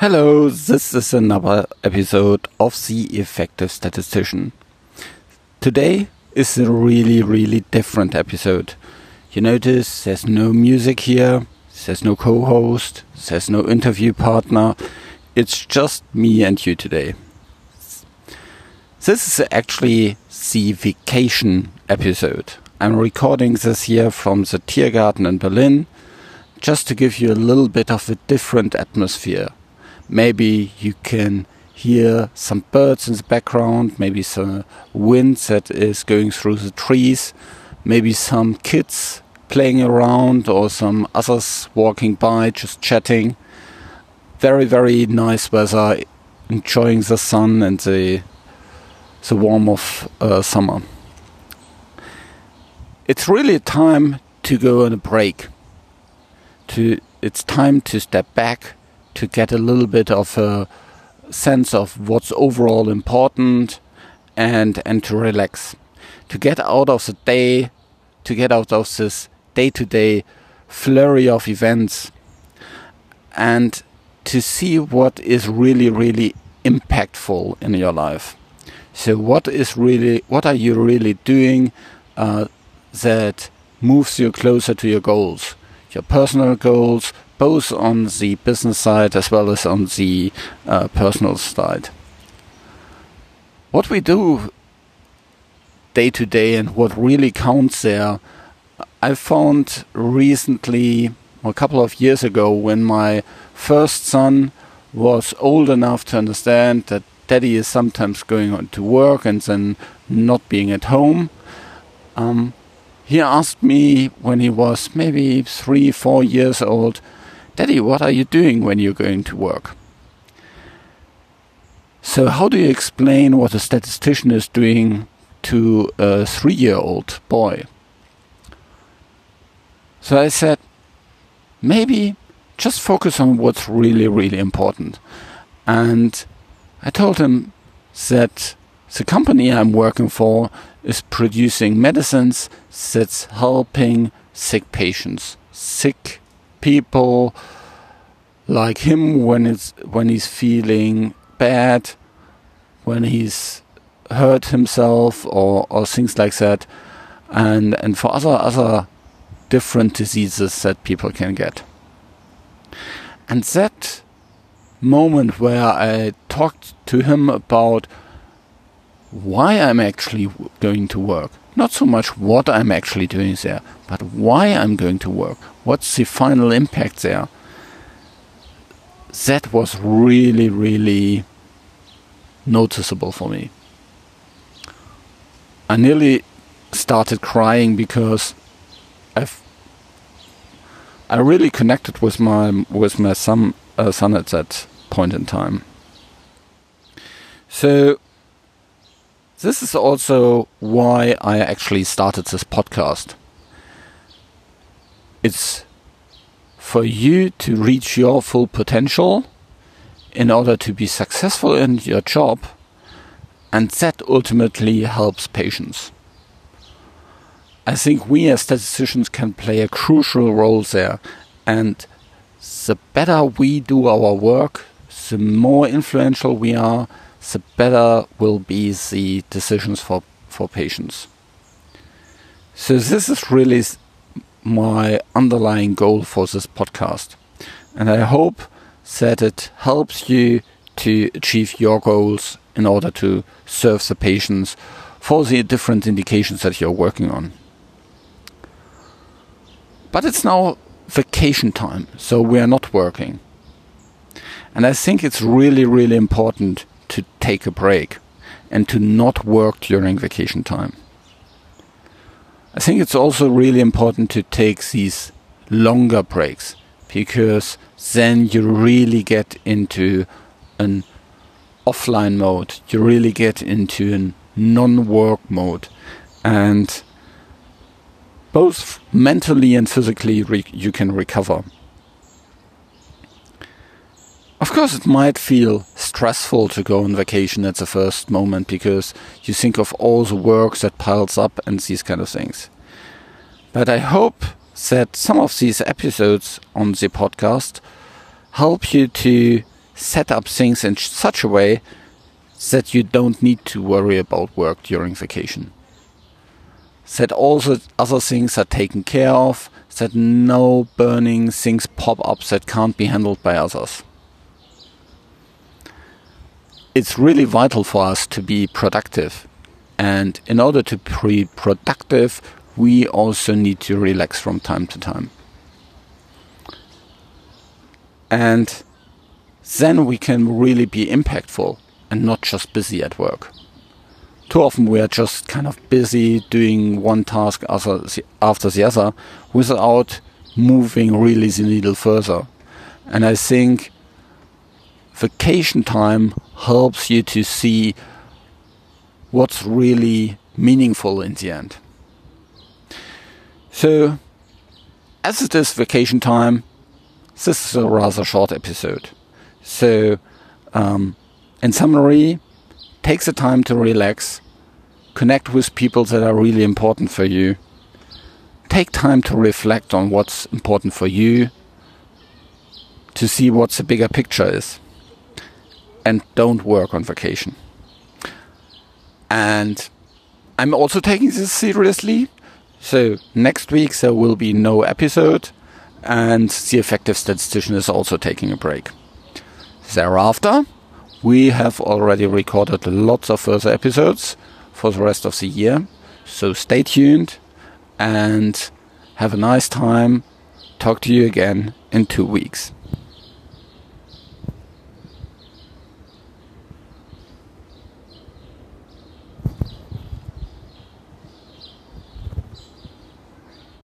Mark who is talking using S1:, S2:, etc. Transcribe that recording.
S1: Hello, this is another episode of The Effective Statistician. Today is a really, really different episode. You notice there's no music here, there's no co host, there's no interview partner. It's just me and you today. This is actually the vacation episode. I'm recording this here from the Tiergarten in Berlin just to give you a little bit of a different atmosphere maybe you can hear some birds in the background, maybe some wind that is going through the trees, maybe some kids playing around or some others walking by just chatting. Very, very nice weather, enjoying the sun and the, the warmth of uh, summer. It's really time to go on a break. To, it's time to step back to get a little bit of a sense of what's overall important and and to relax. To get out of the day to get out of this day-to-day flurry of events and to see what is really really impactful in your life. So what is really what are you really doing uh, that moves you closer to your goals? Your personal goals both on the business side as well as on the uh, personal side. What we do day to day and what really counts there, I found recently, a couple of years ago, when my first son was old enough to understand that daddy is sometimes going on to work and then not being at home. Um, he asked me when he was maybe three, four years old, Daddy, what are you doing when you're going to work? So, how do you explain what a statistician is doing to a three year old boy? So I said, maybe just focus on what's really, really important. And I told him that the company I'm working for is producing medicines that's helping sick patients, sick people like him when it's when he's feeling bad, when he's hurt himself or, or things like that, and and for other other different diseases that people can get. And that moment where I talked to him about why I'm actually going to work, not so much what I'm actually doing there, but why I'm going to work, what's the final impact there that was really, really noticeable for me. I nearly started crying because I've I really connected with my with my son uh, son at that point in time. So this is also why I actually started this podcast. It's for you to reach your full potential in order to be successful in your job, and that ultimately helps patients. I think we as statisticians can play a crucial role there, and the better we do our work, the more influential we are, the better will be the decisions for, for patients. So, this is really my underlying goal for this podcast. And I hope that it helps you to achieve your goals in order to serve the patients for the different indications that you're working on. But it's now vacation time, so we are not working. And I think it's really, really important take a break and to not work during vacation time. I think it's also really important to take these longer breaks because then you really get into an offline mode. You really get into a non-work mode, and both mentally and physically you can recover. Of course, it might feel stressful to go on vacation at the first moment because you think of all the work that piles up and these kind of things. But I hope that some of these episodes on the podcast help you to set up things in such a way that you don't need to worry about work during vacation. That all the other things are taken care of, that no burning things pop up that can't be handled by others. It's really vital for us to be productive. And in order to be productive, we also need to relax from time to time. And then we can really be impactful and not just busy at work. Too often we are just kind of busy doing one task after the other without moving really the needle further. And I think vacation time helps you to see what's really meaningful in the end. So, as it is vacation time, this is a rather short episode. So, um, in summary, take the time to relax, connect with people that are really important for you, take time to reflect on what's important for you, to see what the bigger picture is, and don't work on vacation. And I'm also taking this seriously. So next week there will be no episode, and the effective statistician is also taking a break. Thereafter, we have already recorded lots of further episodes for the rest of the year. So stay tuned and have a nice time. Talk to you again in two weeks.